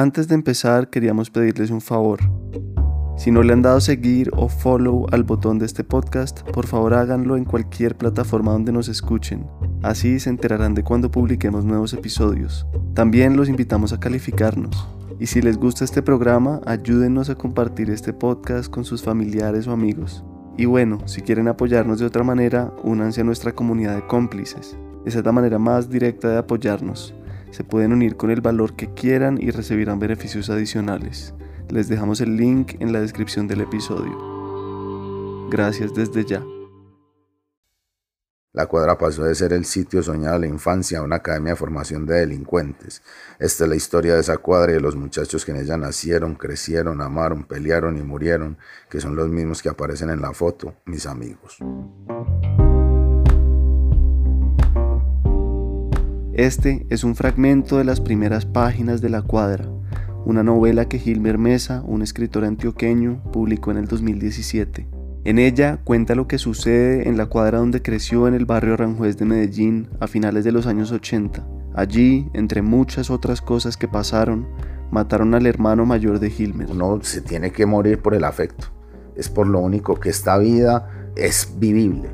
Antes de empezar, queríamos pedirles un favor. Si no le han dado seguir o follow al botón de este podcast, por favor háganlo en cualquier plataforma donde nos escuchen. Así se enterarán de cuando publiquemos nuevos episodios. También los invitamos a calificarnos. Y si les gusta este programa, ayúdenos a compartir este podcast con sus familiares o amigos. Y bueno, si quieren apoyarnos de otra manera, únanse a nuestra comunidad de cómplices. Esa es la manera más directa de apoyarnos. Se pueden unir con el valor que quieran y recibirán beneficios adicionales. Les dejamos el link en la descripción del episodio. Gracias desde ya. La cuadra pasó de ser el sitio soñado de la infancia a una academia de formación de delincuentes. Esta es la historia de esa cuadra y de los muchachos que en ella nacieron, crecieron, amaron, pelearon y murieron, que son los mismos que aparecen en la foto, mis amigos. Este es un fragmento de las primeras páginas de La Cuadra, una novela que Gilmer Mesa, un escritor antioqueño, publicó en el 2017. En ella cuenta lo que sucede en la cuadra donde creció en el barrio Aranjuez de Medellín a finales de los años 80. Allí, entre muchas otras cosas que pasaron, mataron al hermano mayor de Gilmer. Uno se tiene que morir por el afecto. Es por lo único que esta vida es vivible.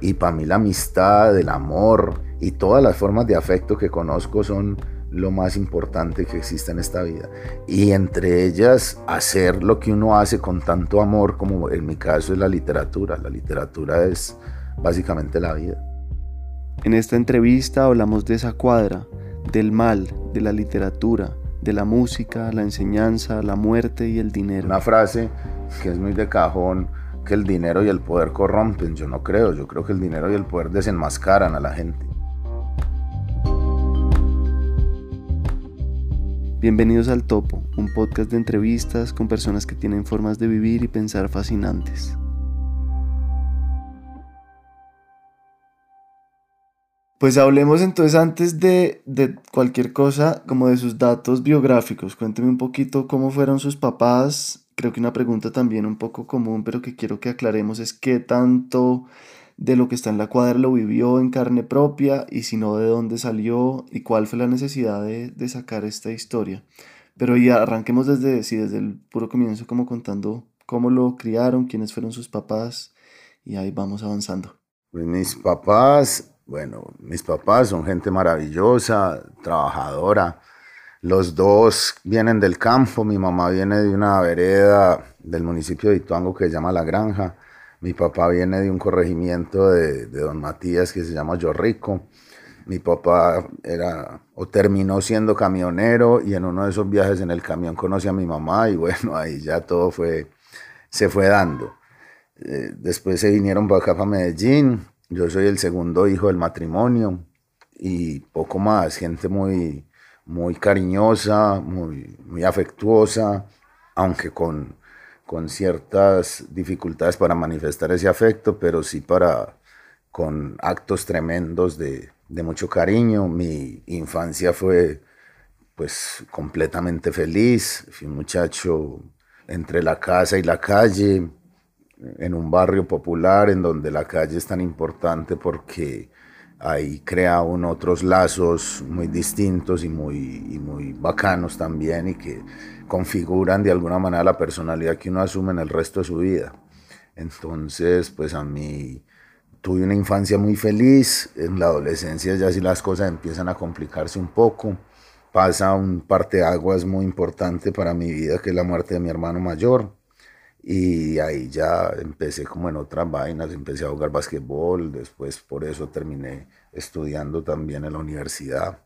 Y para mí la amistad, el amor y todas las formas de afecto que conozco son lo más importante que existe en esta vida. Y entre ellas, hacer lo que uno hace con tanto amor, como en mi caso es la literatura. La literatura es básicamente la vida. En esta entrevista hablamos de esa cuadra, del mal, de la literatura, de la música, la enseñanza, la muerte y el dinero. Una frase que es muy de cajón, que el dinero y el poder corrompen. Yo no creo, yo creo que el dinero y el poder desenmascaran a la gente. Bienvenidos al Topo, un podcast de entrevistas con personas que tienen formas de vivir y pensar fascinantes. Pues hablemos entonces antes de, cualquier cosa, como de sus datos biográficos. Cuénteme un poquito cómo fueron sus papás. Creo que una pregunta también un poco común, pero que quiero que aclaremos es qué tanto de lo que está en la cuadra lo vivió en carne propia y si no de dónde salió y cuál fue la necesidad de, sacar esta historia. Pero ya arranquemos desde, sí, desde el puro comienzo como contando cómo lo criaron, quiénes fueron sus papás y ahí vamos avanzando. Pues mis papás, bueno, mis papás son gente maravillosa, trabajadora. Los dos vienen del campo, mi mamá viene de una vereda del municipio de Ituango que se llama La Granja mi papá viene de un corregimiento de, don Matías que se llama Yorrico. Mi papá era o terminó siendo camionero y en uno de esos viajes en el camión conocí a mi mamá y bueno, ahí ya todo fue, se fue dando. Eh, después se vinieron para acá, para Medellín. Yo soy el segundo hijo del matrimonio y poco más, gente muy, muy cariñosa, muy, muy afectuosa, aunque con, con ciertas dificultades para manifestar ese afecto, pero sí para con actos tremendos de, mucho cariño. Mi infancia fue pues completamente feliz. Fui un muchacho entre la casa y la calle, en un barrio popular en donde la calle es tan importante porque ahí crea uno otros lazos muy distintos y muy, muy bacanos también y que configuran de alguna manera la personalidad que uno asume en el resto de su vida. Entonces, pues a mí tuve una infancia muy feliz, en la adolescencia ya si las cosas empiezan a complicarse un poco, pasa un parteaguas muy importante para mi vida, que es la muerte de mi hermano mayor, y ahí ya empecé como en otras vainas, empecé a jugar basquetbol, después por eso terminé estudiando también en la universidad.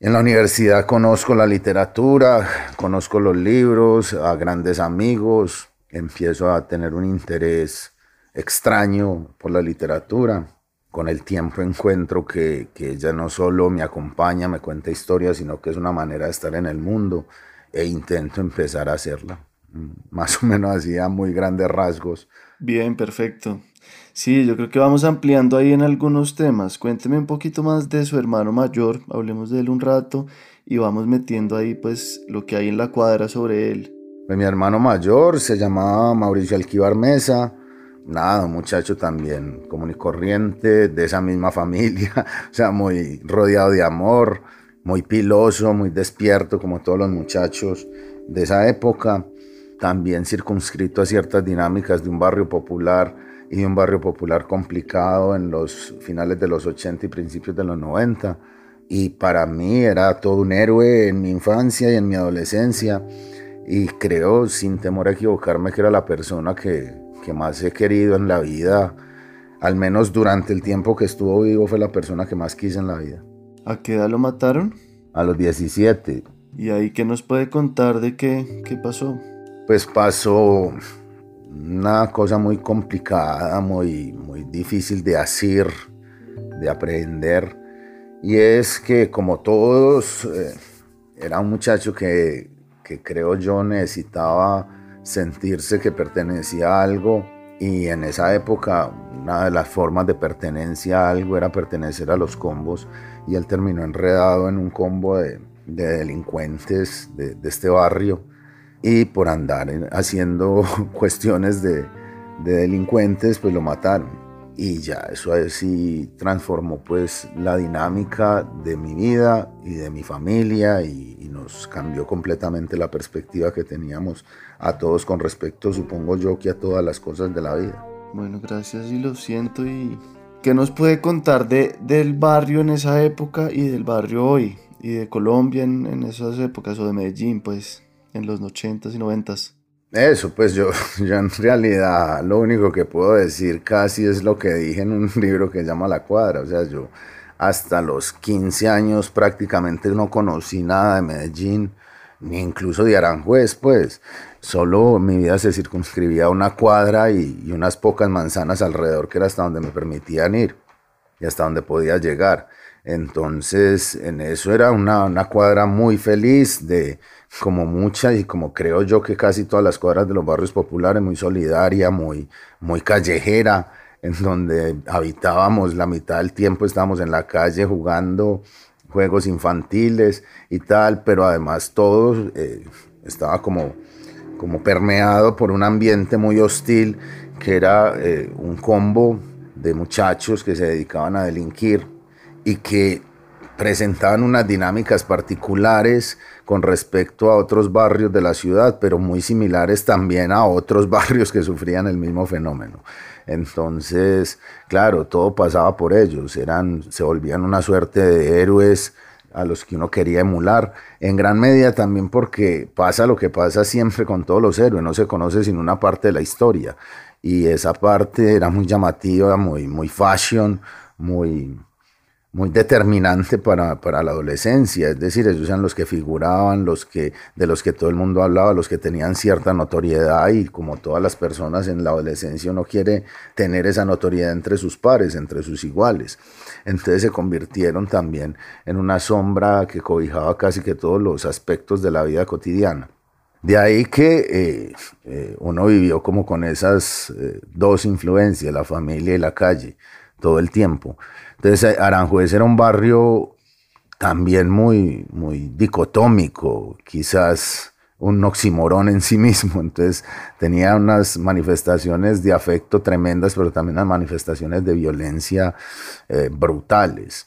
En la universidad conozco la literatura, conozco los libros, a grandes amigos, empiezo a tener un interés extraño por la literatura. Con el tiempo encuentro que, que ella no solo me acompaña, me cuenta historias, sino que es una manera de estar en el mundo e intento empezar a hacerla. Mm, más o menos así a muy grandes rasgos. Bien, perfecto. Sí, yo creo que vamos ampliando ahí en algunos temas. Cuénteme un poquito más de su hermano mayor, hablemos de él un rato y vamos metiendo ahí pues lo que hay en la cuadra sobre él. Pues mi hermano mayor se llamaba Mauricio Alquivar Mesa, nada, un muchacho también común y corriente, de esa misma familia, o sea, muy rodeado de amor, muy piloso, muy despierto, como todos los muchachos de esa época, también circunscrito a ciertas dinámicas de un barrio popular y de un barrio popular complicado en los finales de los 80 y principios de los 90. Y para mí era todo un héroe en mi infancia y en mi adolescencia. Y creo, sin temor a equivocarme, que era la persona que, que más he querido en la vida. Al menos durante el tiempo que estuvo vivo fue la persona que más quise en la vida. ¿A qué edad lo mataron? A los 17. ¿Y ahí qué nos puede contar de qué, qué pasó? Pues pasó una cosa muy complicada, muy, muy difícil de hacer, de aprender. Y es que como todos, eh, era un muchacho que, que creo yo necesitaba sentirse que pertenecía a algo. Y en esa época una de las formas de pertenencia a algo era pertenecer a los combos. Y él terminó enredado en un combo de, delincuentes de, este barrio y por andar haciendo cuestiones de, de delincuentes pues lo mataron y ya eso así transformó pues la dinámica de mi vida y de mi familia y, nos cambió completamente la perspectiva que teníamos a todos con respecto supongo yo que a todas las cosas de la vida. Bueno, gracias y lo siento y ¿qué nos puede contar de, del barrio en esa época y del barrio hoy y de Colombia en, en esas épocas o de Medellín pues en los 80s y 90s? Eso, pues yo, yo en realidad lo único que puedo decir casi es lo que dije en un libro que se llama La Cuadra. O sea, yo hasta los 15 años prácticamente no conocí nada de Medellín, ni incluso de Aranjuez, pues. Solo mi vida se circunscribía a una cuadra y, y unas pocas manzanas alrededor, que era hasta donde me permitían ir y hasta donde podía llegar. Entonces, en eso era una, una cuadra muy feliz de como mucha y como creo yo que casi todas las cuadras de los barrios populares, muy solidaria, muy, muy callejera, en donde habitábamos la mitad del tiempo, estábamos en la calle jugando juegos infantiles y tal, pero además todo eh, estaba como, como permeado por un ambiente muy hostil que era eh, un combo de muchachos que se dedicaban a delinquir y que presentaban unas dinámicas particulares con respecto a otros barrios de la ciudad, pero muy similares también a otros barrios que sufrían el mismo fenómeno. Entonces, claro, todo pasaba por ellos, eran, se volvían una suerte de héroes a los que uno quería emular, en gran medida también porque pasa lo que pasa siempre con todos los héroes, no se conoce sino una parte de la historia, y esa parte era muy llamativa, muy, muy fashion, muy, muy determinante para, para, la adolescencia, es decir, ellos eran los que figuraban, los que, de los que todo el mundo hablaba, los que tenían cierta notoriedad y como todas las personas en la adolescencia uno quiere tener esa notoriedad entre sus pares, entre sus iguales. Entonces se convirtieron también en una sombra que cobijaba casi que todos los aspectos de la vida cotidiana. De ahí que eh, eh, uno vivió como con esas eh, dos influencias, la familia y la calle, todo el tiempo. Entonces eh, Aranjuez era un barrio también muy, muy dicotómico, quizás un oximorón en sí mismo. Entonces tenía unas manifestaciones de afecto tremendas, pero también unas manifestaciones de violencia eh, brutales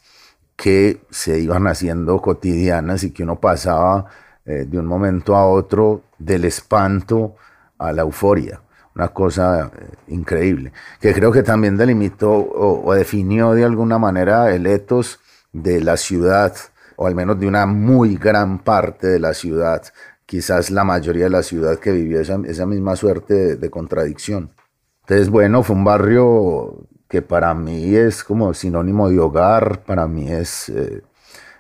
que se iban haciendo cotidianas y que uno pasaba eh, de un momento a otro del espanto a la euforia una cosa eh, increíble, que creo que también delimitó o, definió de alguna manera el etos de la ciudad, o al menos de una muy gran parte de la ciudad, quizás la mayoría de la ciudad que vivió esa, misma suerte de, contradicción. Entonces, bueno, fue un barrio que para mí es como sinónimo de hogar, para mí es eh,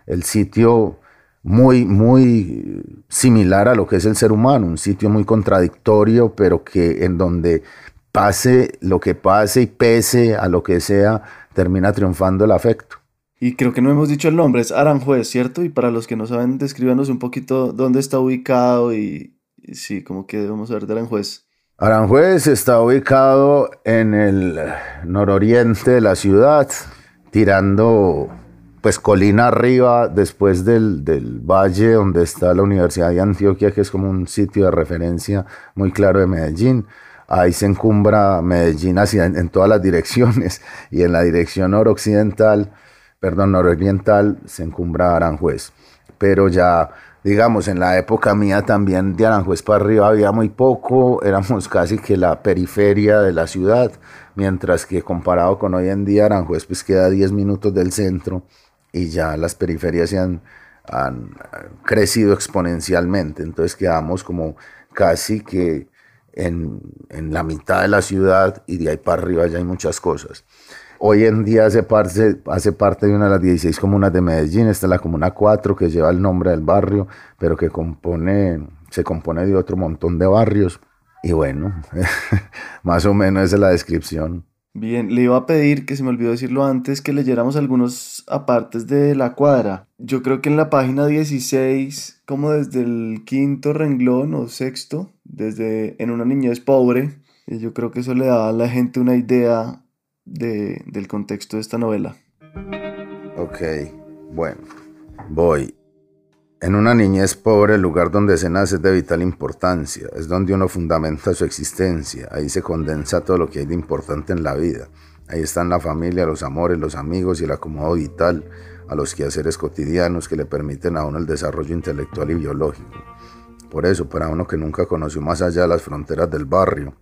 el sitio muy, muy similar a lo que es el ser humano, un sitio muy contradictorio, pero que en donde pase lo que pase y pese a lo que sea, termina triunfando el afecto. Y creo que no hemos dicho el nombre, es Aranjuez, ¿cierto? Y para los que no saben, descríbanos un poquito dónde está ubicado y, sí, como que debemos saber de Aranjuez. Aranjuez está ubicado en el nororiente de la ciudad, tirando pues colina arriba, después del, del, valle donde está la Universidad de Antioquia, que es como un sitio de referencia muy claro de Medellín. Ahí se encumbra Medellín hacia, en, todas las direcciones y en la dirección noroccidental, perdón, nororiental, se encumbra Aranjuez. pero ya, digamos, en la época mía también de Aranjuez para arriba había muy poco, éramos casi que la periferia de la ciudad, mientras que comparado con hoy en día Aranjuez pues queda 10 minutos del centro y ya las periferias han, han crecido exponencialmente, entonces quedamos como casi que en, en, la mitad de la ciudad y de ahí para arriba ya hay muchas cosas. Hoy en día hace parte, hace parte de una de las 16 comunas de Medellín, esta es la comuna 4 que lleva el nombre del barrio, pero que compone, se compone de otro montón de barrios. Y bueno, más o menos esa es la descripción. Bien, le iba a pedir, que se me olvidó decirlo antes, que leyéramos algunos apartes de la cuadra. Yo creo que en la página 16, como desde el quinto renglón o sexto, desde En una niñez pobre, yo creo que eso le da a la gente una idea de, del contexto de esta novela. Ok, bueno, voy. En una niñez pobre, el lugar donde se nace es de vital importancia, es donde uno fundamenta su existencia, ahí se condensa todo lo que hay de importante en la vida. Ahí están la familia, los amores, los amigos y el acomodo vital a los quehaceres cotidianos que le permiten a uno el desarrollo intelectual y biológico. Por eso, para uno que nunca conoció más allá de las fronteras del barrio,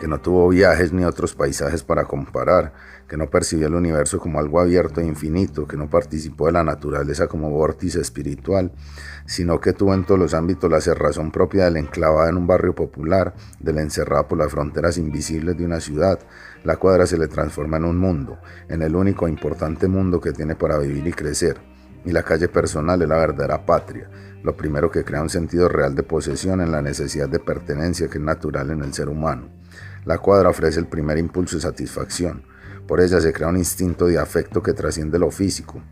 que no tuvo viajes ni otros paisajes para comparar, que no percibió el universo como algo abierto e infinito, que no participó de la naturaleza como vórtice espiritual, sino que tuvo en todos los ámbitos la cerrazón propia del enclavada en un barrio popular, del encerrado por las fronteras invisibles de una ciudad. La cuadra se le transforma en un mundo, en el único e importante mundo que tiene para vivir y crecer. Y la calle personal es la verdadera patria, lo primero que crea un sentido real de posesión en la necesidad de pertenencia que es natural en el ser humano. La cuadra ofrece el primer impulso de satisfacción. Por ella se crea un instinto de afecto que trasciende lo físico.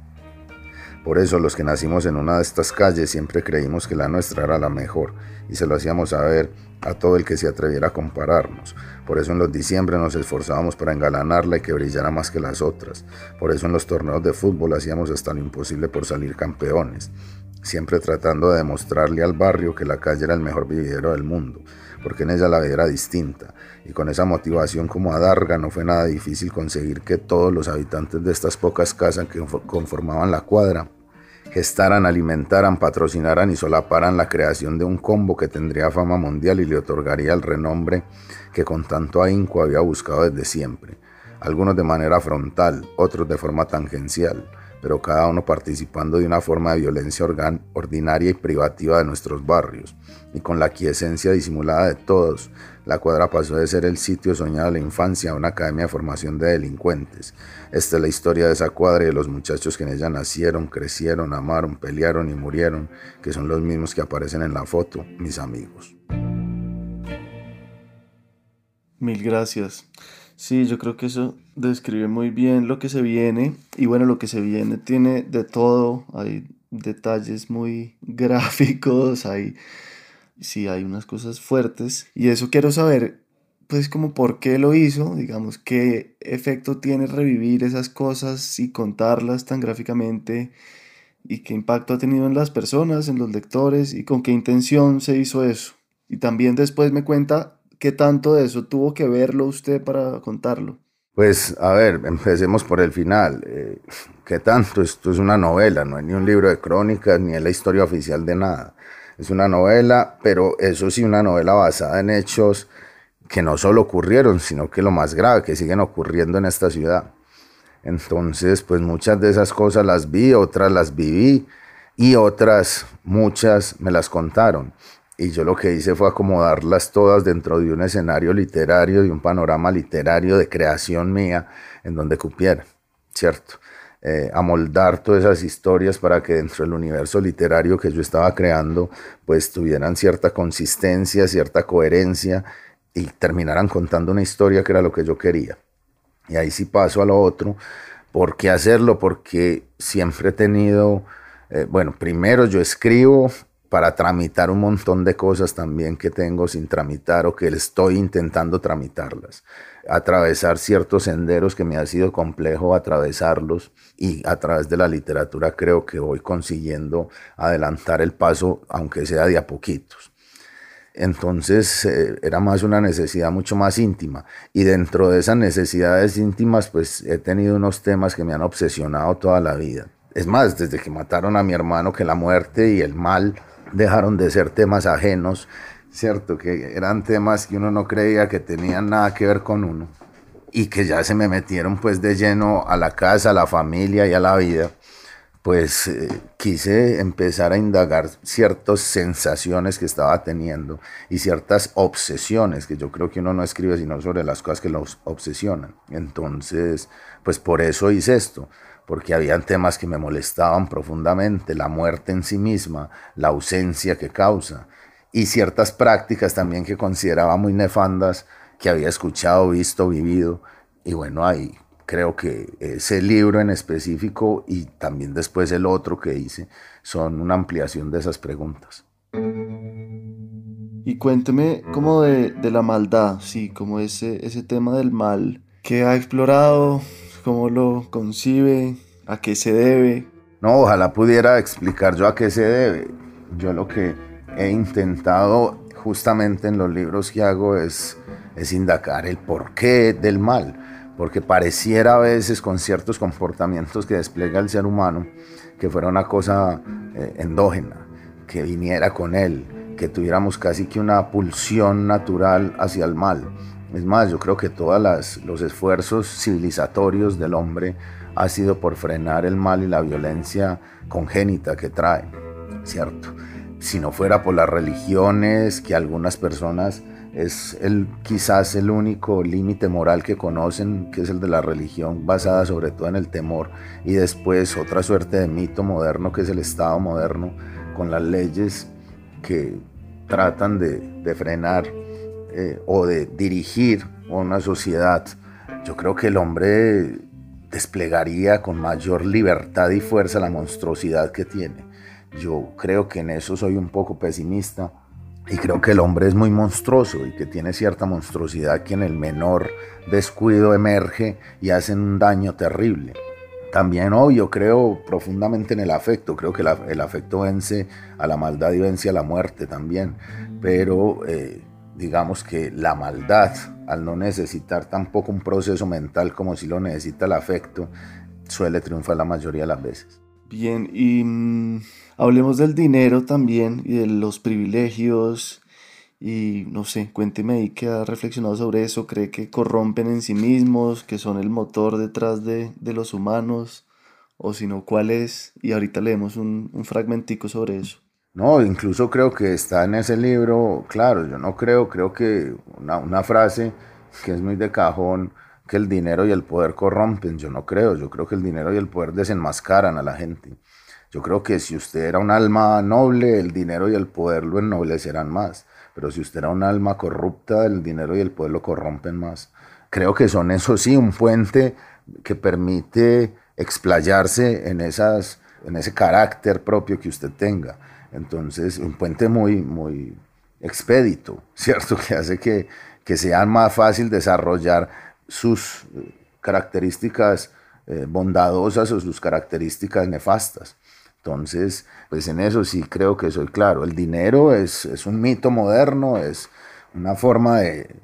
Por eso los que nacimos en una de estas calles siempre creímos que la nuestra era la mejor y se lo hacíamos saber a todo el que se atreviera a compararnos. Por eso en los diciembre nos esforzábamos para engalanarla y que brillara más que las otras. Por eso en los torneos de fútbol hacíamos hasta lo imposible por salir campeones, siempre tratando de demostrarle al barrio que la calle era el mejor vividero del mundo porque en ella la vida era distinta, y con esa motivación como adarga no fue nada difícil conseguir que todos los habitantes de estas pocas casas que conformaban la cuadra gestaran, alimentaran, patrocinaran y solaparan la creación de un combo que tendría fama mundial y le otorgaría el renombre que con tanto ahínco había buscado desde siempre, algunos de manera frontal, otros de forma tangencial pero cada uno participando de una forma de violencia ordinaria y privativa de nuestros barrios, y con la quiesencia disimulada de todos, la cuadra pasó de ser el sitio soñado de la infancia a una academia de formación de delincuentes. Esta es la historia de esa cuadra y de los muchachos que en ella nacieron, crecieron, amaron, pelearon y murieron, que son los mismos que aparecen en la foto, mis amigos. Mil gracias. Sí, yo creo que eso describe muy bien lo que se viene. Y bueno, lo que se viene tiene de todo. Hay detalles muy gráficos, hay, sí, hay unas cosas fuertes. Y eso quiero saber, pues como por qué lo hizo, digamos, qué efecto tiene revivir esas cosas y contarlas tan gráficamente y qué impacto ha tenido en las personas, en los lectores y con qué intención se hizo eso. Y también después me cuenta ¿Qué tanto de eso tuvo que verlo usted para contarlo? Pues a ver, empecemos por el final. Eh, ¿Qué tanto? Esto es una novela, no es ni un libro de crónicas, ni es la historia oficial de nada. Es una novela, pero eso sí, una novela basada en hechos que no solo ocurrieron, sino que lo más grave, que siguen ocurriendo en esta ciudad. Entonces, pues muchas de esas cosas las vi, otras las viví y otras, muchas, me las contaron. Y yo lo que hice fue acomodarlas todas dentro de un escenario literario, de un panorama literario de creación mía, en donde cupiera, ¿cierto? Eh, amoldar todas esas historias para que dentro del universo literario que yo estaba creando, pues tuvieran cierta consistencia, cierta coherencia y terminaran contando una historia que era lo que yo quería. Y ahí sí paso a lo otro. ¿Por qué hacerlo? Porque siempre he tenido, eh, bueno, primero yo escribo para tramitar un montón de cosas también que tengo sin tramitar o que estoy intentando tramitarlas. Atravesar ciertos senderos que me ha sido complejo atravesarlos y a través de la literatura creo que voy consiguiendo adelantar el paso, aunque sea de a poquitos. Entonces eh, era más una necesidad mucho más íntima. Y dentro de esas necesidades íntimas, pues he tenido unos temas que me han obsesionado toda la vida Es más, desde que mataron a mi hermano, que la muerte y el mal dejaron de ser temas ajenos, ¿cierto? Que eran temas que uno no creía que tenían nada que ver con uno y que ya se me metieron pues de lleno a la casa, a la familia y a la vida, pues eh, quise empezar a indagar ciertas sensaciones que estaba teniendo y ciertas obsesiones, que yo creo que uno no escribe sino sobre las cosas que los obsesionan. Entonces, pues por eso hice esto, porque habían temas que me molestaban profundamente, la muerte en sí misma, la ausencia que causa, y ciertas prácticas también que consideraba muy nefandas, que había escuchado, visto, vivido, y bueno, ahí creo que ese libro en específico y también después el otro que hice son una ampliación de esas preguntas. Y cuénteme como de, la maldad, sí, como ese, ese tema del mal que ha explorado, cómo lo concibe, a qué se debe. No, ojalá pudiera explicar yo a qué se debe. Yo lo que he intentado justamente en los libros que hago es, indagar el porqué del mal, porque pareciera a veces con ciertos comportamientos que despliega el ser humano que fuera una cosa eh, endógena, que viniera con él, que tuviéramos casi que una pulsión natural hacia el mal. Es más, yo creo que todos los esfuerzos civilizatorios del hombre ha sido por frenar el mal y la violencia congénita que trae, ¿cierto? Si no fuera por las religiones, que algunas personas es el, quizás el único límite moral que conocen, que es el de la religión, basada sobre todo en el temor, y después otra suerte de mito moderno, que es el Estado moderno, con las leyes que tratan de, de frenar eh, o de dirigir una sociedad, yo creo que el hombre desplegaría con mayor libertad y fuerza la monstruosidad que tiene. Yo creo que en eso soy un poco pesimista y creo que el hombre es muy monstruoso y que tiene cierta monstruosidad que en el menor descuido emerge y hace un daño terrible. También hoy yo creo profundamente en el afecto, creo que el afecto vence a la maldad y vence a la muerte también, pero eh, digamos que la maldad, al no necesitar tampoco un proceso mental como si lo necesita el afecto, suele triunfar la mayoría de las veces. Bien, y mm, hablemos del dinero también y de los privilegios. Y no sé, cuénteme ahí que ha reflexionado sobre eso. ¿Cree que corrompen en sí mismos, que son el motor detrás de, de los humanos? O si no, ¿cuál es? Y ahorita leemos un, un fragmentico sobre eso. No, incluso creo que está en ese libro, claro, yo no creo, creo que una, frase que es muy de cajón, que el dinero y el poder corrompen, yo no creo, yo creo que el dinero y el poder desenmascaran a la gente. Yo creo que si usted era un alma noble, el dinero y el poder lo ennoblecerán más, pero si usted era un alma corrupta, el dinero y el poder lo corrompen más. Creo que son, eso sí, un puente que permite explayarse en, esas, en ese carácter propio que usted tenga entonces, un puente muy, muy expedito, ¿cierto? Que hace que, que sea más fácil desarrollar sus eh, características eh, bondadosas o sus características nefastas. Entonces, pues en eso sí creo que soy claro. El dinero es, es un mito moderno, es una forma de,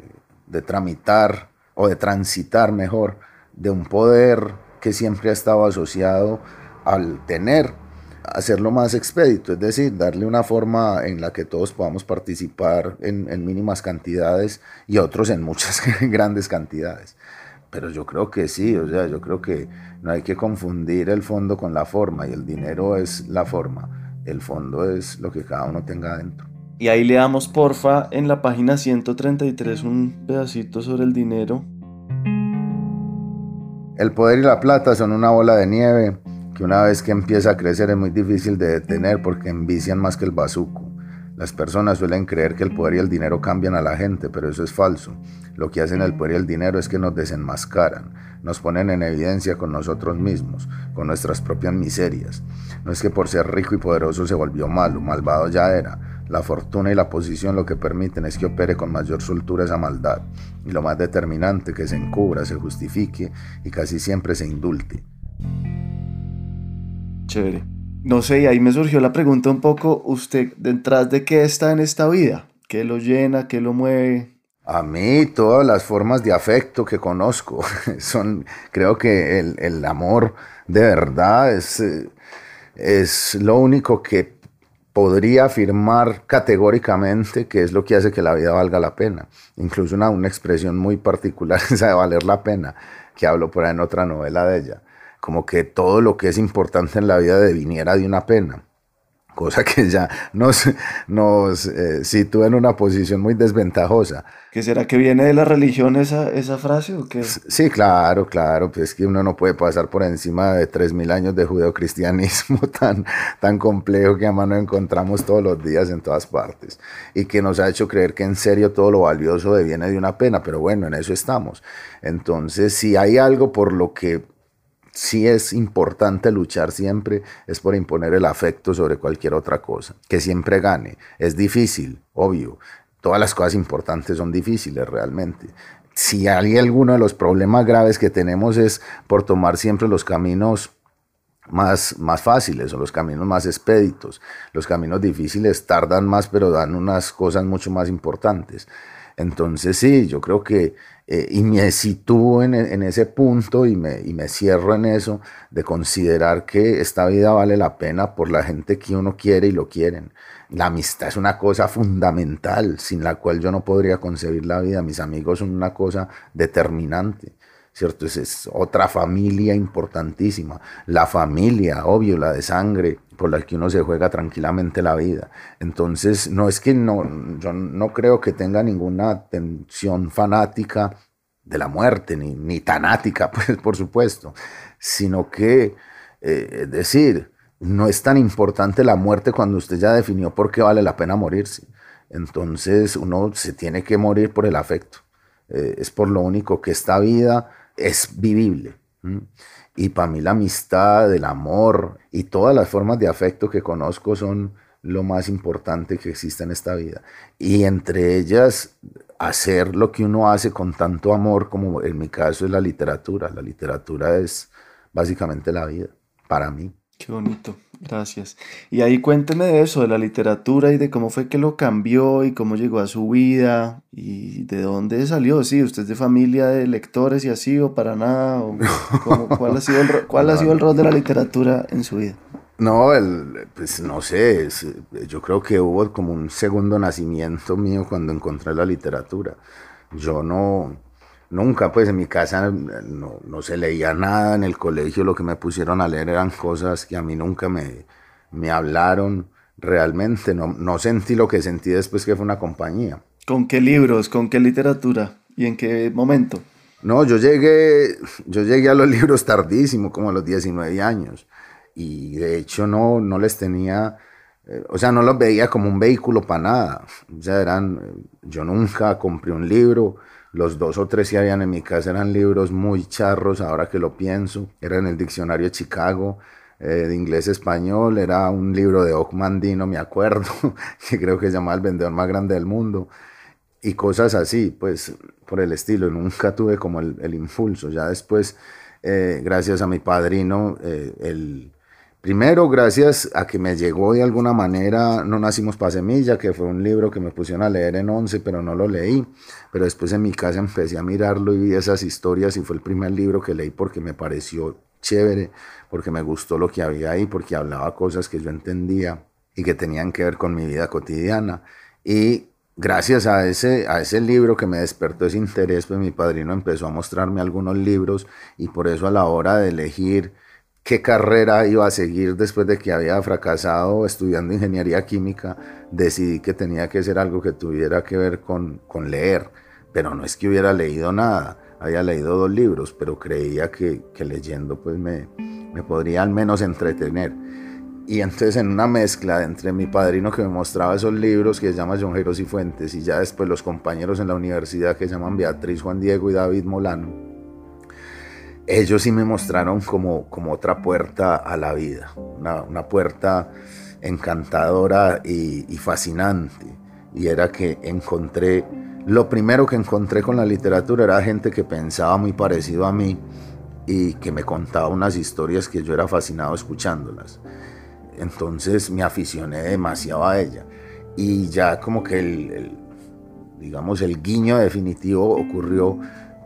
de tramitar o de transitar mejor de un poder que siempre ha estado asociado al tener hacerlo más expedito, es decir, darle una forma en la que todos podamos participar en, mínimas cantidades y otros en muchas grandes cantidades. Pero yo creo que sí, o sea, yo creo que no hay que confundir el fondo con la forma y el dinero es la forma, el fondo es lo que cada uno tenga adentro. Y ahí le damos porfa en la página 133 un pedacito sobre el dinero. El poder y la plata son una bola de nieve una vez que empieza a crecer es muy difícil de detener porque envician más que el bazuco. Las personas suelen creer que el poder y el dinero cambian a la gente, pero eso es falso. Lo que hacen el poder y el dinero es que nos desenmascaran, nos ponen en evidencia con nosotros mismos, con nuestras propias miserias. No es que por ser rico y poderoso se volvió malo, malvado ya era. La fortuna y la posición lo que permiten es que opere con mayor soltura esa maldad, y lo más determinante que se encubra, se justifique y casi siempre se indulte. Chévere. No sé, y ahí me surgió la pregunta un poco, ¿usted detrás de qué está en esta vida? ¿Qué lo llena? ¿Qué lo mueve? A mí todas las formas de afecto que conozco son, creo que el, amor de verdad es, eh, es lo único que podría afirmar categóricamente que es lo que hace que la vida valga la pena. Incluso una, una expresión muy particular, esa de valer la pena, que hablo por ahí en otra novela de ella. Como que todo lo que es importante en la vida deviniera de una pena cosa que ya nos, nos eh, sitúa en una posición muy desventajosa. ¿Qué será que viene de la religión esa, esa frase o qué? Sí, claro, claro, pues que uno no puede pasar por encima de 3.000 años de judeocristianismo tan, tan complejo que a mano encontramos todos los días en todas partes y que nos ha hecho creer que en serio todo lo valioso viene de una pena, pero bueno, en eso estamos. Entonces, si hay algo por lo que sí es importante luchar siempre, es por imponer el afecto sobre cualquier otra cosa, que siempre gane. Es difícil, obvio. Todas las cosas importantes son difíciles realmente. Si hay alguno de los problemas graves que tenemos es por tomar siempre los caminos más, más fáciles o los caminos más expeditos. Los caminos difíciles tardan más, pero dan unas cosas mucho más importantes. Entonces sí, yo creo que, eh, y me sitúo en, en, ese punto y me, y me cierro en eso, de considerar que esta vida vale la pena por la gente que uno quiere y lo quieren. La amistad es una cosa fundamental, sin la cual yo no podría concebir la vida. Mis amigos son una cosa determinante. ¿Cierto? Es, es, otra familia importantísima. La familia, obvio, la de sangre, por la que uno se juega tranquilamente la vida. Entonces, no es que no, yo no creo que tenga ninguna tensión fanática de la muerte, ni, ni tanática, pues por supuesto, sino que, eh, es decir, no es tan importante la muerte cuando usted ya definió por qué vale la pena morirse. Entonces uno se tiene que morir por el afecto. Eh, es por lo único que esta vida es vivible. Y para mí la amistad, el amor y todas las formas de afecto que conozco son lo más importante que existe en esta vida. Y entre ellas, hacer lo que uno hace con tanto amor, como en mi caso es la literatura. La literatura es básicamente la vida, para mí. Qué bonito, gracias. Y ahí cuénteme de eso, de la literatura y de cómo fue que lo cambió y cómo llegó a su vida y de dónde salió. Sí, usted es de familia de lectores y así o para nada. O ¿Cuál, ha sido, el, cuál ha sido el rol de la literatura en su vida? No, el, pues no sé, es, yo creo que hubo como un segundo nacimiento mío cuando encontré la literatura. Yo no, Nunca, pues en mi casa no, no, se leía nada, en el colegio lo que me pusieron a leer eran cosas que a mí nunca me, me hablaron realmente, no, no sentí lo que sentí después que fue una compañía. ¿Con qué libros, con qué literatura y en qué momento? No, yo llegué, yo llegué a los libros tardísimo, como a los 19 años, y de hecho no, no les tenía, eh, o sea, no los veía como un vehículo para nada, o sea, eran, yo nunca compré un libro, los dos o tres que habían en mi casa eran libros muy charros, ahora que lo pienso. Era en el diccionario de Chicago, eh, de inglés-español. Era un libro de Ockmandino, me acuerdo, que creo que se llamaba El vendedor más grande del mundo. Y cosas así, pues, por el estilo. Nunca tuve como el, el impulso. Ya después, eh, gracias a mi padrino, eh, el Primero, gracias a que me llegó de alguna manera No Nacimos para Semilla, que fue un libro que me pusieron a leer en 11, pero no lo leí. Pero después en mi casa empecé a mirarlo y vi esas historias y fue el primer libro que leí porque me pareció chévere, porque me gustó lo que había ahí, porque hablaba cosas que yo entendía y que tenían que ver con mi vida cotidiana. Y gracias a ese, a ese libro que me despertó ese interés, pues mi padrino empezó a mostrarme algunos libros y por eso a la hora de elegir qué carrera iba a seguir después de que había fracasado estudiando ingeniería química, decidí que tenía que ser algo que tuviera que ver con, con leer, pero no es que hubiera leído nada, había leído dos libros, pero creía que, que leyendo pues me, me podría al menos entretener. Y entonces en una mezcla entre mi padrino que me mostraba esos libros que se llama John Jeros y Fuentes y ya después los compañeros en la universidad que se llaman Beatriz, Juan Diego y David Molano, ellos sí me mostraron como, como otra puerta a la vida, una, una puerta encantadora y, fascinante. Y era que encontré, lo primero que encontré con la literatura era gente que pensaba muy parecido a mí y que me contaba unas historias que yo era fascinado escuchándolas. Entonces me aficioné demasiado a ella. Y ya como que el digamos, el guiño definitivo ocurrió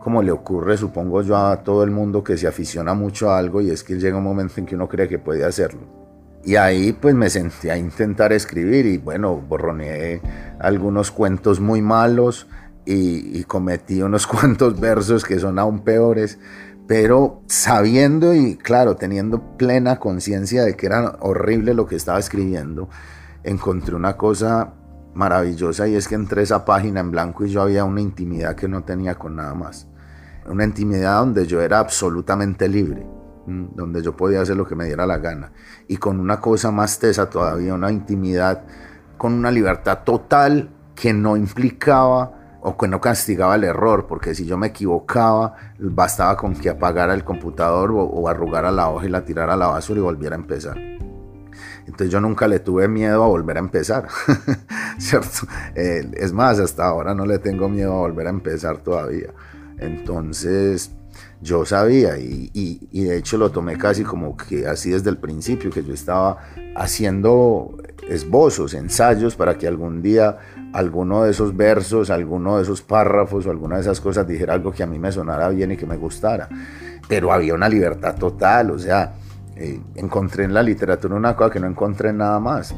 como le ocurre, supongo yo, a todo el mundo que se aficiona mucho a algo y es que llega un momento en que uno cree que puede hacerlo. Y ahí pues me senté a intentar escribir y bueno, borroneé algunos cuentos muy malos y, y cometí unos cuantos versos que son aún peores, pero sabiendo y claro, teniendo plena conciencia de que era horrible lo que estaba escribiendo, encontré una cosa maravillosa y es que entre esa página en blanco y yo había una intimidad que no tenía con nada más. Una intimidad donde yo era absolutamente libre, donde yo podía hacer lo que me diera la gana. Y con una cosa más tesa todavía, una intimidad con una libertad total que no implicaba o que no castigaba el error, porque si yo me equivocaba, bastaba con que apagara el computador o, o arrugara la hoja y la tirara a la basura y volviera a empezar. Entonces yo nunca le tuve miedo a volver a empezar, ¿cierto? Eh, es más, hasta ahora no le tengo miedo a volver a empezar todavía. Entonces yo sabía y, y, de hecho lo tomé casi como que así desde el principio, que yo estaba haciendo esbozos, ensayos para que algún día alguno de esos versos, alguno de esos párrafos o alguna de esas cosas dijera algo que a mí me sonara bien y que me gustara. Pero había una libertad total, o sea, eh, encontré en la literatura una cosa que no encontré en nada más.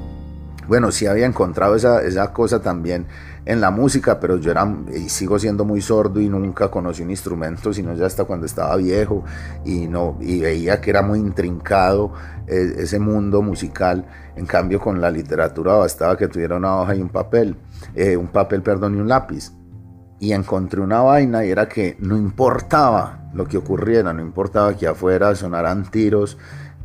Bueno, sí había encontrado esa, esa cosa también en la música, pero yo era y sigo siendo muy sordo y nunca conocí un instrumento, sino ya hasta cuando estaba viejo y, no, y veía que era muy intrincado eh, ese mundo musical. En cambio, con la literatura bastaba que tuviera una hoja y un papel, eh, un papel, perdón, y un lápiz. Y encontré una vaina y era que no importaba lo que ocurriera, no importaba que afuera sonaran tiros,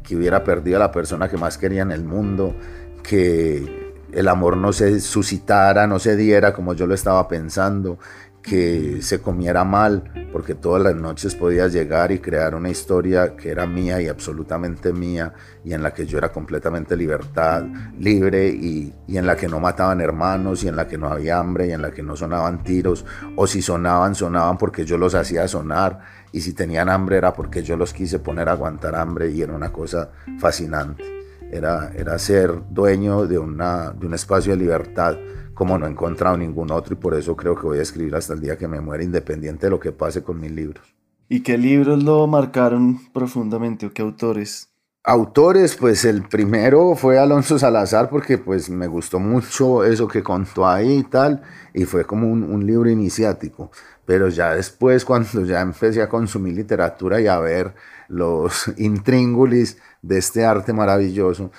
que hubiera perdido a la persona que más quería en el mundo, que el amor no se suscitara, no se diera como yo lo estaba pensando, que se comiera mal, porque todas las noches podía llegar y crear una historia que era mía y absolutamente mía, y en la que yo era completamente libertad, libre, y, y, en la que no mataban hermanos, y en la que no había hambre, y en la que no sonaban tiros, o si sonaban, sonaban porque yo los hacía sonar, y si tenían hambre era porque yo los quise poner a aguantar hambre, y era una cosa fascinante. Era, era ser dueño de, una, de un espacio de libertad como no he encontrado ningún otro y por eso creo que voy a escribir hasta el día que me muera, independiente de lo que pase con mis libros. ¿Y qué libros lo marcaron profundamente o qué autores? Autores, pues el primero fue Alonso Salazar porque pues me gustó mucho eso que contó ahí y tal, y fue como un, un libro iniciático. Pero ya después, cuando ya empecé a consumir literatura y a ver los intríngulis de este arte maravilloso,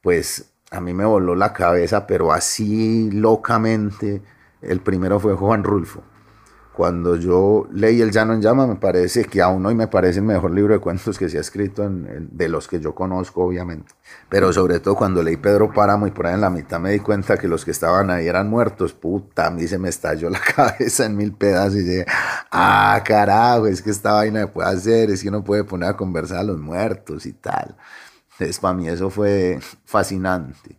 pues a mí me voló la cabeza, pero así locamente. El primero fue Juan Rulfo. Cuando yo leí El Llano en Llama, me parece que aún hoy me parece el mejor libro de cuentos que se ha escrito, en, de los que yo conozco, obviamente. Pero sobre todo cuando leí Pedro Páramo y por ahí en la mitad me di cuenta que los que estaban ahí eran muertos. Puta, a mí se me estalló la cabeza en mil pedazos y dije, ah, carajo, es que esta vaina me puede hacer, es que uno puede poner a conversar a los muertos y tal. Entonces, para mí eso fue fascinante.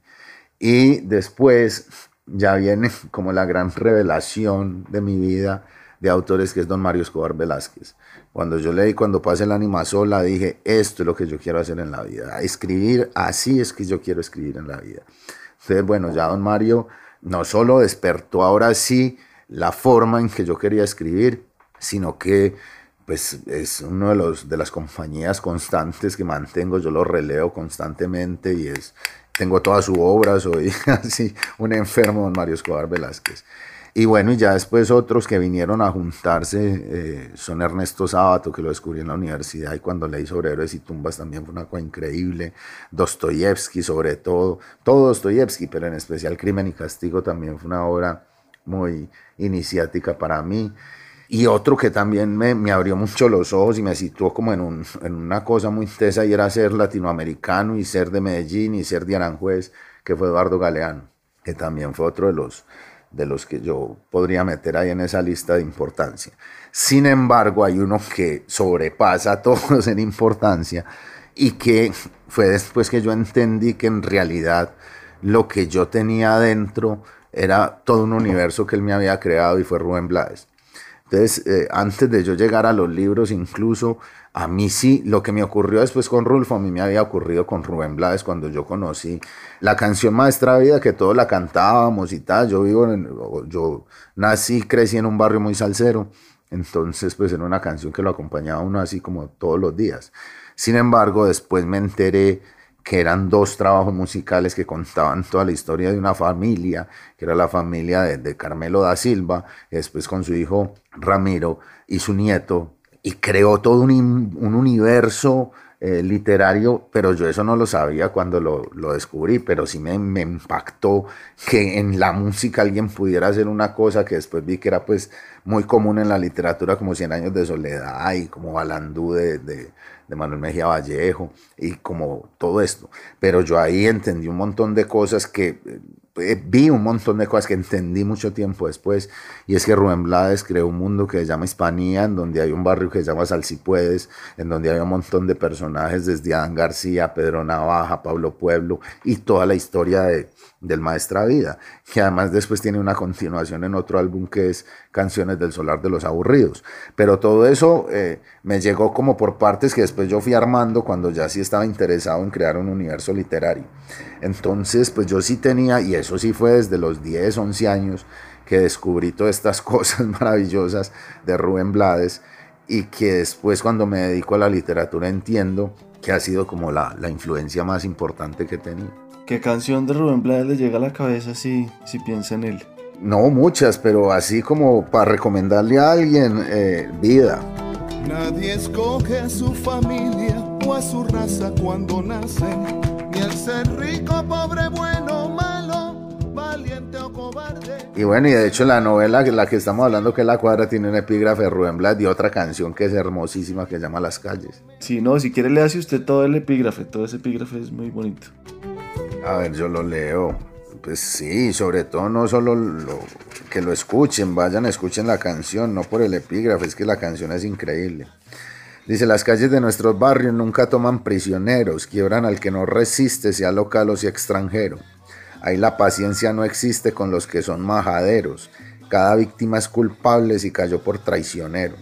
Y después ya viene como la gran revelación de mi vida de autores que es don Mario Escobar Velázquez. Cuando yo leí Cuando pase la anima sola, dije, esto es lo que yo quiero hacer en la vida. Escribir, así es que yo quiero escribir en la vida. Entonces, bueno, ya don Mario no solo despertó ahora sí la forma en que yo quería escribir, sino que pues es uno de los de las compañías constantes que mantengo, yo lo releo constantemente y es tengo toda su obra, soy así un enfermo don Mario Escobar Velázquez. Y bueno, y ya después otros que vinieron a juntarse eh, son Ernesto Sábato, que lo descubrí en la universidad, y cuando leí sobre héroes y tumbas también fue una cosa increíble. Dostoyevsky, sobre todo, todo Dostoyevsky, pero en especial Crimen y Castigo también fue una obra muy iniciática para mí. Y otro que también me, me, abrió mucho los ojos y me situó como en, un, en, una cosa muy tesa y era ser latinoamericano y ser de Medellín y ser de Aranjuez, que fue Eduardo Galeano, que también fue otro de los, de los que yo podría meter ahí en esa lista de importancia. Sin embargo, hay uno que sobrepasa a todos en importancia y que fue después que yo entendí que en realidad lo que yo tenía adentro era todo un universo que él me había creado y fue Rubén Blades. Entonces, eh, antes de yo llegar a los libros, incluso a mí sí, lo que me ocurrió después con Rulfo, a mí me había ocurrido con Rubén Blades cuando yo conocí la canción Maestra Vida, que todos la cantábamos y tal. Yo vivo en, yo nací, crecí en un barrio muy salsero, entonces pues era una canción que lo acompañaba uno así como todos los días. Sin embargo, después me enteré que eran dos trabajos musicales que contaban toda la historia de una familia, que era la familia de, Carmelo da Silva, después con su hijo Ramiro y su nieto, y creó todo un, universo eh, literario, pero yo eso no lo sabía cuando lo, descubrí, pero sí me, me, impactó que en la música alguien pudiera hacer una cosa que después vi que era pues muy común en la literatura como Cien años de soledad y como Balandú de de Manuel Mejía Vallejo y como todo esto. Pero yo ahí entendí un montón de cosas que eh, vi un montón de cosas que entendí mucho tiempo después, y es que Rubén Blades creó un mundo que se llama Hispanía, en donde hay un barrio que se llama Salsipuedes, en donde hay un montón de personajes desde Adán García, Pedro Navaja, Pablo Pueblo, y toda la historia de, del Maestra Vida, que además después tiene una continuación en otro álbum que es Canciones del Solar de los Aburridos. Pero todo eso eh, me llegó como por partes que después yo fui armando cuando ya sí estaba interesado en crear un universo literario. Entonces, pues yo sí tenía, y eso sí fue desde los 10, 11 años, que descubrí todas estas cosas maravillosas de Rubén Blades y que después cuando me dedico a la literatura entiendo que ha sido como la, la influencia más importante que he. ¿Qué canción de Rubén Blades le llega a la cabeza si, si piensa en él? No muchas, pero así como para recomendarle a alguien, eh, vida. Nadie escoge a su familia o a su raza cuando nace, ni el ser rico, pobre, bueno, malo, valiente o cobarde. Y bueno, y de hecho la novela, la que estamos hablando, que es La Cuadra, tiene un epígrafe de Rubén Blades y otra canción que es hermosísima que se llama Las Calles. Sí, no, si quiere le hace usted todo el epígrafe, todo ese epígrafe es muy bonito. A ver, yo lo leo. Pues sí, sobre todo no solo lo, que lo escuchen, vayan, escuchen la canción, no por el epígrafe, es que la canción es increíble. Dice, las calles de nuestros barrios nunca toman prisioneros, quiebran al que no resiste, sea local o sea extranjero. Ahí la paciencia no existe con los que son majaderos. Cada víctima es culpable si cayó por traicionero.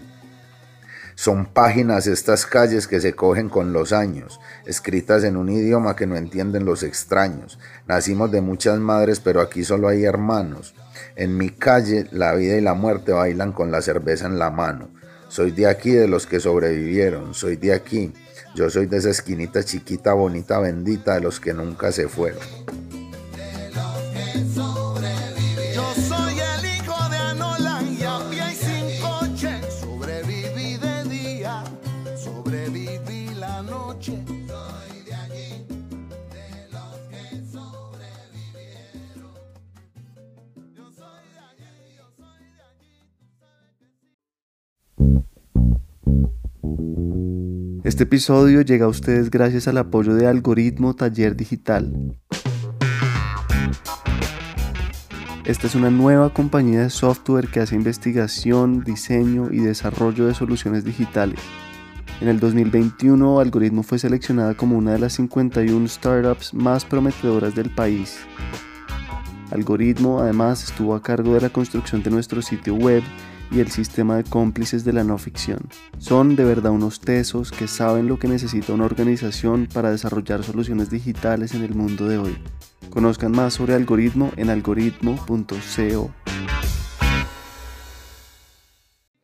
Son páginas estas calles que se cogen con los años, escritas en un idioma que no entienden los extraños. Nacimos de muchas madres, pero aquí solo hay hermanos. En mi calle la vida y la muerte bailan con la cerveza en la mano. Soy de aquí, de los que sobrevivieron, soy de aquí. Yo soy de esa esquinita chiquita, bonita, bendita, de los que nunca se fueron. Este episodio llega a ustedes gracias al apoyo de Algoritmo Taller Digital. Esta es una nueva compañía de software que hace investigación, diseño y desarrollo de soluciones digitales. En el 2021, Algoritmo fue seleccionada como una de las 51 startups más prometedoras del país. Algoritmo además estuvo a cargo de la construcción de nuestro sitio web y el sistema de cómplices de la no ficción. Son de verdad unos tesos que saben lo que necesita una organización para desarrollar soluciones digitales en el mundo de hoy. Conozcan más sobre algoritmo en algoritmo.co.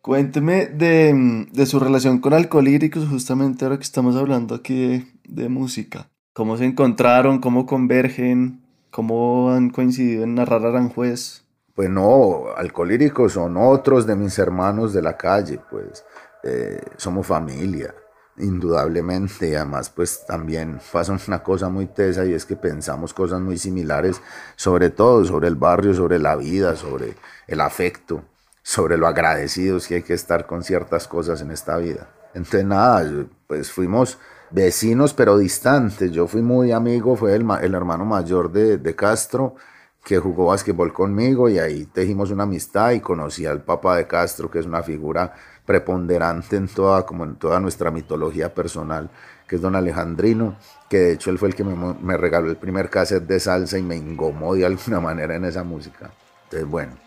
Cuénteme de, de, su relación con Alcolíricos, justamente ahora que estamos hablando aquí de, de música. ¿Cómo se encontraron? ¿Cómo convergen? ¿Cómo han coincidido en narrar Aranjuez? pues no, alcohólicos son otros de mis hermanos de la calle, pues eh, somos familia, indudablemente, además pues también pasa una cosa muy tesa y es que pensamos cosas muy similares, sobre todo sobre el barrio, sobre la vida, sobre el afecto, sobre lo agradecidos que hay que estar con ciertas cosas en esta vida. Entonces nada, pues fuimos vecinos pero distantes, yo fui muy amigo, fue el, hermano mayor de, de Castro, que jugó básquetbol conmigo y ahí tejimos una amistad y conocí al papá de Castro, que es una figura preponderante en toda, como en toda nuestra mitología personal, que es don Alejandrino, que de hecho él fue el que me, regaló el primer cassette de salsa y me engomó de alguna manera en esa música. Entonces, bueno.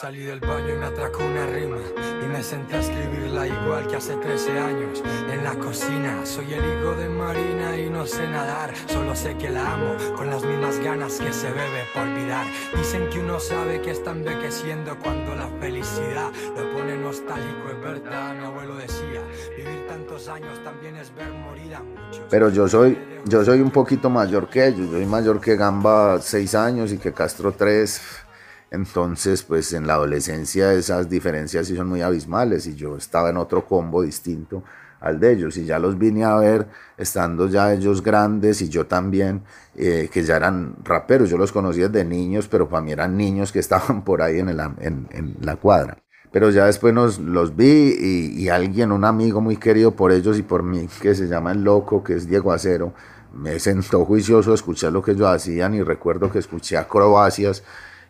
Salí del baño y me atracó una rima y me senté a escribirla igual que hace 13 años en la cocina. Soy el hijo de Marina y no sé nadar, solo sé que la amo con las mismas ganas que se bebe por olvidar. Dicen que uno sabe que está envejeciendo cuando la felicidad lo pone nostálgico, es verdad, mi abuelo decía, vivir tantos años también es ver morir a muchos. Pero yo soy, yo soy un poquito mayor que ellos, yo soy mayor que Gamba 6 años y que Castro 3 entonces, pues en la adolescencia esas diferencias sí son muy abismales y yo estaba en otro combo distinto al de ellos y ya los vine a ver estando ya ellos grandes y yo también, eh, que ya eran raperos, yo los conocía desde niños, pero para mí eran niños que estaban por ahí en, en, la cuadra. Pero ya después nos, los vi y, alguien, un amigo muy querido por ellos y por mí, que se llama El Loco, que es Diego Acero, me sentó juicioso escuchar lo que ellos hacían y recuerdo que escuché acrobacias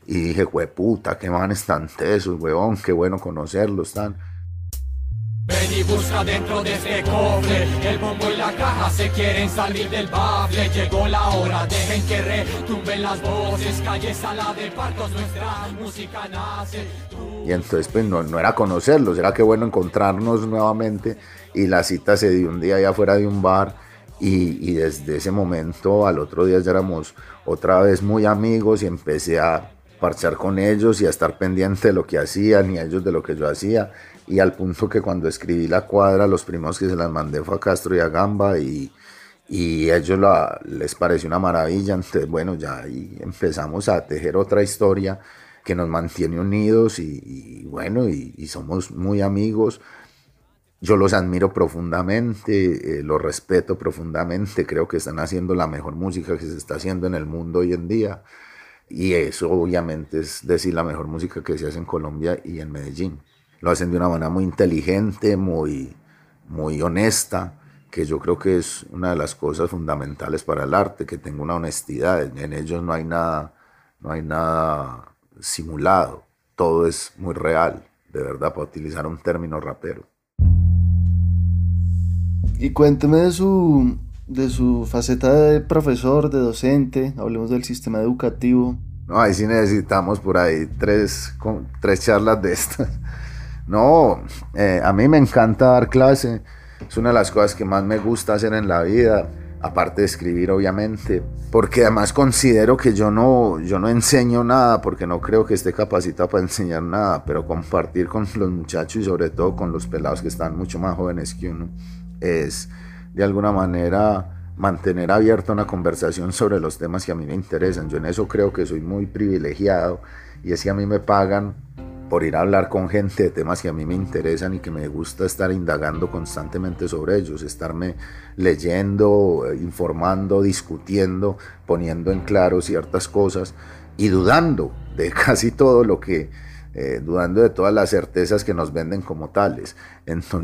y dije, puta, qué manes tan tesos, weón, qué bueno conocerlos, tan. Ven y busca dentro de este cofre El bombo y la caja se quieren salir del bafle. Llegó la hora, dejen que retumben las voces Calle sala de partos, nuestra música nace. Y entonces pues no, no era conocerlos, era que bueno encontrarnos nuevamente. Y la cita se dio un día allá afuera de un bar y, y desde ese momento al otro día ya éramos otra vez muy amigos y empecé a parchar con ellos y a estar pendiente de lo que hacían y ellos de lo que yo hacía. Y al punto que cuando escribí la cuadra, los primos que se las mandé fue a Castro y a Gamba y, y ellos la, les pareció una maravilla. Entonces, bueno, ya ahí empezamos a tejer otra historia que nos mantiene unidos y, bueno, y, somos muy amigos. Yo los admiro profundamente, eh, los respeto profundamente, creo que están haciendo la mejor música que se está haciendo en el mundo hoy en día. Y eso obviamente es decir la mejor música que se hace en Colombia y en Medellín. Lo hacen de una manera muy inteligente, muy, muy honesta, que yo creo que es una de las cosas fundamentales para el arte, que tenga una honestidad. En ellos no hay nada, no hay nada simulado, todo es muy real, de verdad, para utilizar un término rapero. Y cuénteme de su, de su faceta de profesor, de docente, hablemos del sistema educativo. No, ahí sí necesitamos por ahí tres, tres charlas de estas. No, eh, a mí me encanta dar clase, es una de las cosas que más me gusta hacer en la vida, aparte de escribir obviamente, porque además considero que yo no, yo no enseño nada, porque no creo que esté capacitado para enseñar nada, pero compartir con los muchachos y sobre todo con los pelados que están mucho más jóvenes que uno, es de alguna manera mantener abierta una conversación sobre los temas que a mí me interesan. Yo en eso creo que soy muy privilegiado y es que a mí me pagan por ir a hablar con gente de temas que a mí me interesan y que me gusta estar indagando constantemente sobre ellos, estarme leyendo, informando, discutiendo, poniendo en claro ciertas cosas y dudando de casi todo lo que eh, dudando de todas las certezas que nos venden como tales.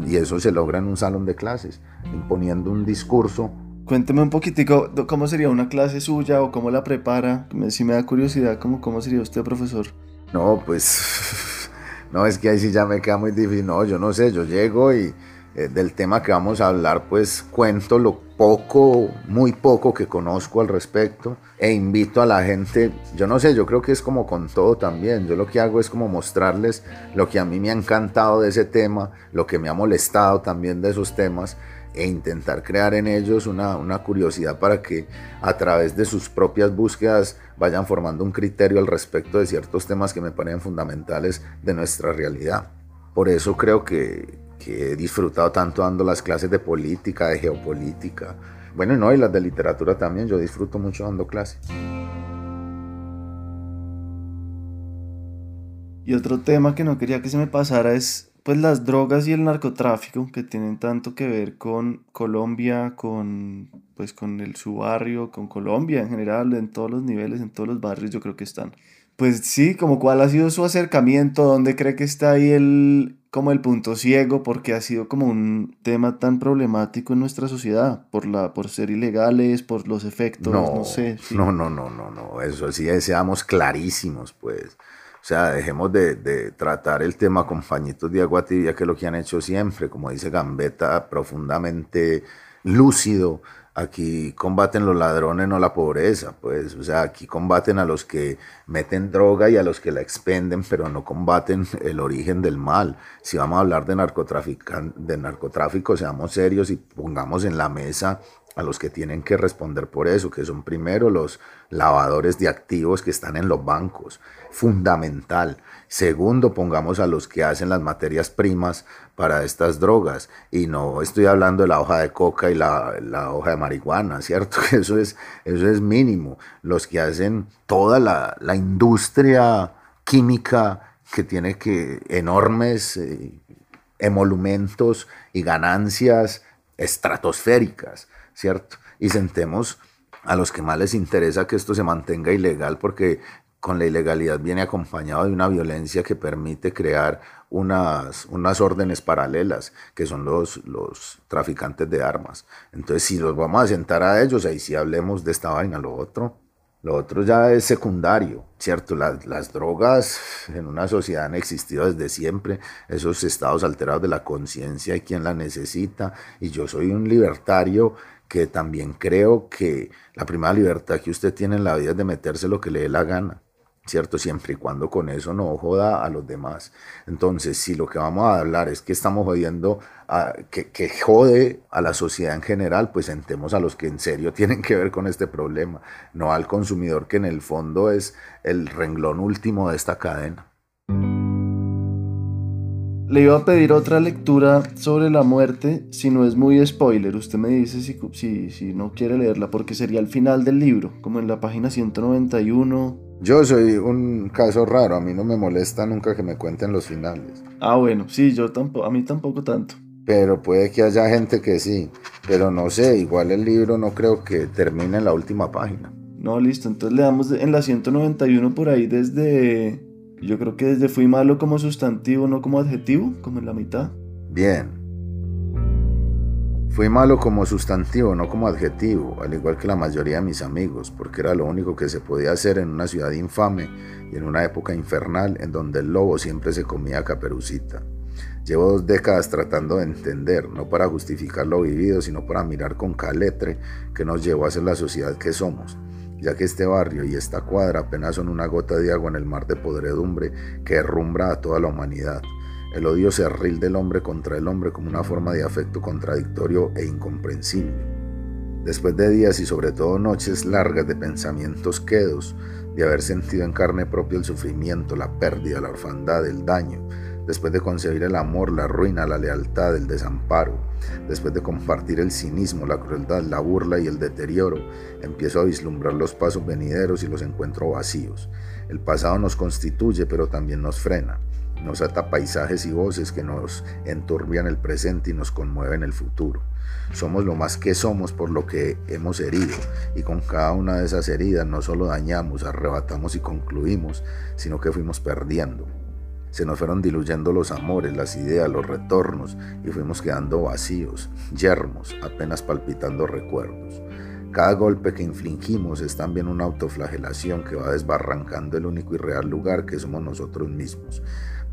y eso se logra en un salón de clases, imponiendo un discurso. Cuénteme un poquitico, ¿cómo sería una clase suya o cómo la prepara? Si me da curiosidad, ¿cómo, cómo sería usted profesor? No, pues, no, es que ahí sí ya me queda muy difícil. No, yo no sé, yo llego y eh, del tema que vamos a hablar, pues cuento lo poco, muy poco que conozco al respecto e invito a la gente, yo no sé, yo creo que es como con todo también, yo lo que hago es como mostrarles lo que a mí me ha encantado de ese tema, lo que me ha molestado también de esos temas e intentar crear en ellos una, una curiosidad para que a través de sus propias búsquedas vayan formando un criterio al respecto de ciertos temas que me parecen fundamentales de nuestra realidad. Por eso creo que, que he disfrutado tanto dando las clases de política, de geopolítica. Bueno, no, y las de literatura también, yo disfruto mucho dando clases. Y otro tema que no quería que se me pasara es pues las drogas y el narcotráfico que tienen tanto que ver con Colombia, con pues con el su barrio, con Colombia en general, en todos los niveles, en todos los barrios yo creo que están. Pues sí, como cuál ha sido su acercamiento, dónde cree que está ahí el como el punto ciego porque ha sido como un tema tan problemático en nuestra sociedad por la por ser ilegales, por los efectos, no, sé. No, no, no, no, no, eso sí seamos clarísimos, pues. O sea, dejemos de, de, tratar el tema con pañitos de agua tibia, que es lo que han hecho siempre, como dice Gambetta, profundamente lúcido, aquí combaten los ladrones, no la pobreza, pues, o sea, aquí combaten a los que meten droga y a los que la expenden, pero no combaten el origen del mal. Si vamos a hablar de, de narcotráfico, seamos serios y pongamos en la mesa a los que tienen que responder por eso, que son primero los lavadores de activos que están en los bancos, fundamental. Segundo, pongamos a los que hacen las materias primas para estas drogas. Y no estoy hablando de la hoja de coca y la, hoja de marihuana, ¿cierto? Eso es, eso es mínimo. Los que hacen toda la, industria química que tiene que enormes eh, emolumentos y ganancias estratosféricas, ¿cierto? Y sentemos a los que más les interesa que esto se mantenga ilegal porque con la ilegalidad viene acompañado de una violencia que permite crear unas, unas órdenes paralelas, que son los, los traficantes de armas. Entonces, si los vamos a sentar a ellos, ahí sí hablemos de esta vaina, lo otro. Lo otro ya es secundario, ¿cierto? Las, las drogas en una sociedad han existido desde siempre, esos estados alterados de la conciencia y quien la necesita. Y yo soy un libertario que también creo que la primera libertad que usted tiene en la vida es de meterse lo que le dé la gana. ¿cierto? Siempre y cuando con eso no joda a los demás. Entonces, si lo que vamos a hablar es que estamos jodiendo, a, que, que, jode a la sociedad en general, pues sentemos a los que en serio tienen que ver con este problema, no al consumidor que en el fondo es el renglón último de esta cadena. Le iba a pedir otra lectura sobre la muerte, si no es muy spoiler. Usted me dice si, si, si no quiere leerla, porque sería el final del libro, como en la página 191 yo soy un caso raro, a mí no me molesta nunca que me cuenten los finales. Ah, bueno, sí, yo tampoco, a mí tampoco tanto. Pero puede que haya gente que sí, pero no sé, igual el libro no creo que termine en la última página. No, listo, entonces le damos en la 191 por ahí desde, yo creo que desde fui malo como sustantivo, no como adjetivo, como en la mitad. Bien, Fui malo como sustantivo, no como adjetivo, al igual que la mayoría de mis amigos, porque era lo único que se podía hacer en una ciudad infame y en una época infernal en donde el lobo siempre se comía caperucita. Llevo dos décadas tratando de entender, no para justificar lo vivido, sino para mirar con caletre que nos llevó a ser la sociedad que somos, ya que este barrio y esta cuadra apenas son una gota de agua en el mar de podredumbre que derrumbra a toda la humanidad el odio cerril del hombre contra el hombre como una forma de afecto contradictorio e incomprensible. Después de días y sobre todo noches largas de pensamientos quedos, de haber sentido en carne propia el sufrimiento, la pérdida, la orfandad, el daño, después de concebir el amor, la ruina, la lealtad, el desamparo, después de compartir el cinismo, la crueldad, la burla y el deterioro, empiezo a vislumbrar los pasos venideros y los encuentro vacíos. El pasado nos constituye, pero también nos frena nos ata paisajes y voces que nos enturbian el presente y nos conmueven el futuro. Somos lo más que somos por lo que hemos herido y con cada una de esas heridas no solo dañamos, arrebatamos y concluimos, sino que fuimos perdiendo. Se nos fueron diluyendo los amores, las ideas, los retornos y fuimos quedando vacíos, yermos, apenas palpitando recuerdos. Cada golpe que infligimos es también una autoflagelación que va desbarrancando el único y real lugar que somos nosotros mismos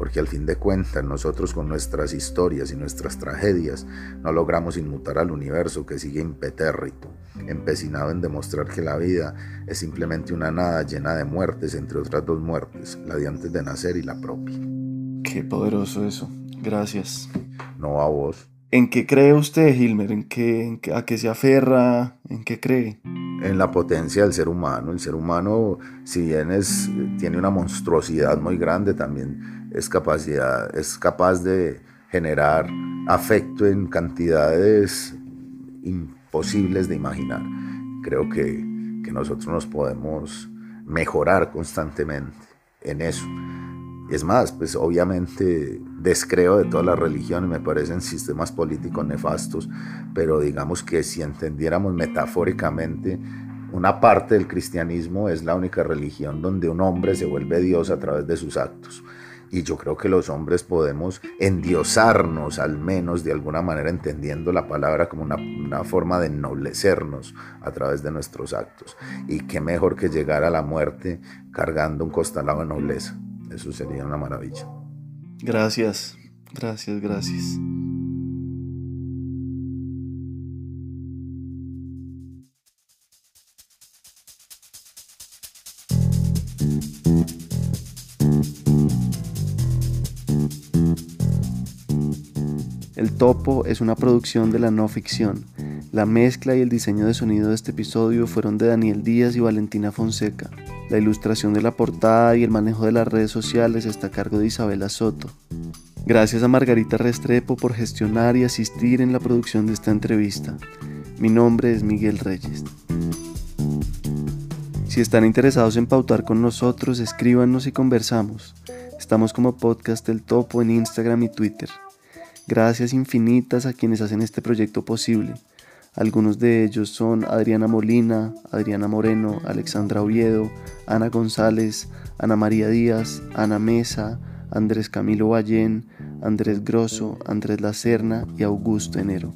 porque al fin de cuentas nosotros con nuestras historias y nuestras tragedias no logramos inmutar al universo que sigue impetérrito, empecinado en demostrar que la vida es simplemente una nada llena de muertes, entre otras dos muertes, la de antes de nacer y la propia. Qué poderoso eso. Gracias. No a vos. ¿En qué cree usted, Hilmer? ¿En qué, ¿A qué se aferra? ¿En qué cree? En la potencia del ser humano. El ser humano, si bien es, tiene una monstruosidad muy grande, también es, capacidad, es capaz de generar afecto en cantidades imposibles de imaginar. Creo que, que nosotros nos podemos mejorar constantemente en eso. Es más, pues obviamente descreo de todas las religiones, me parecen sistemas políticos nefastos, pero digamos que si entendiéramos metafóricamente, una parte del cristianismo es la única religión donde un hombre se vuelve Dios a través de sus actos. Y yo creo que los hombres podemos endiosarnos, al menos de alguna manera entendiendo la palabra como una, forma de ennoblecernos a través de nuestros actos. Y qué mejor que llegar a la muerte cargando un costalado de nobleza. Eso sería una maravilla. Gracias, gracias, gracias. Topo es una producción de la no ficción. La mezcla y el diseño de sonido de este episodio fueron de Daniel Díaz y Valentina Fonseca. La ilustración de la portada y el manejo de las redes sociales está a cargo de Isabela Soto. Gracias a Margarita Restrepo por gestionar y asistir en la producción de esta entrevista. Mi nombre es Miguel Reyes. Si están interesados en pautar con nosotros, escríbanos y conversamos. Estamos como Podcast El Topo en Instagram y Twitter. Gracias infinitas a quienes hacen este proyecto posible. Algunos de ellos son Adriana Molina, Adriana Moreno, Alexandra Oviedo, Ana González, Ana María Díaz, Ana Mesa, Andrés Camilo Ballén, Andrés Grosso, Andrés Lacerna y Augusto Enero.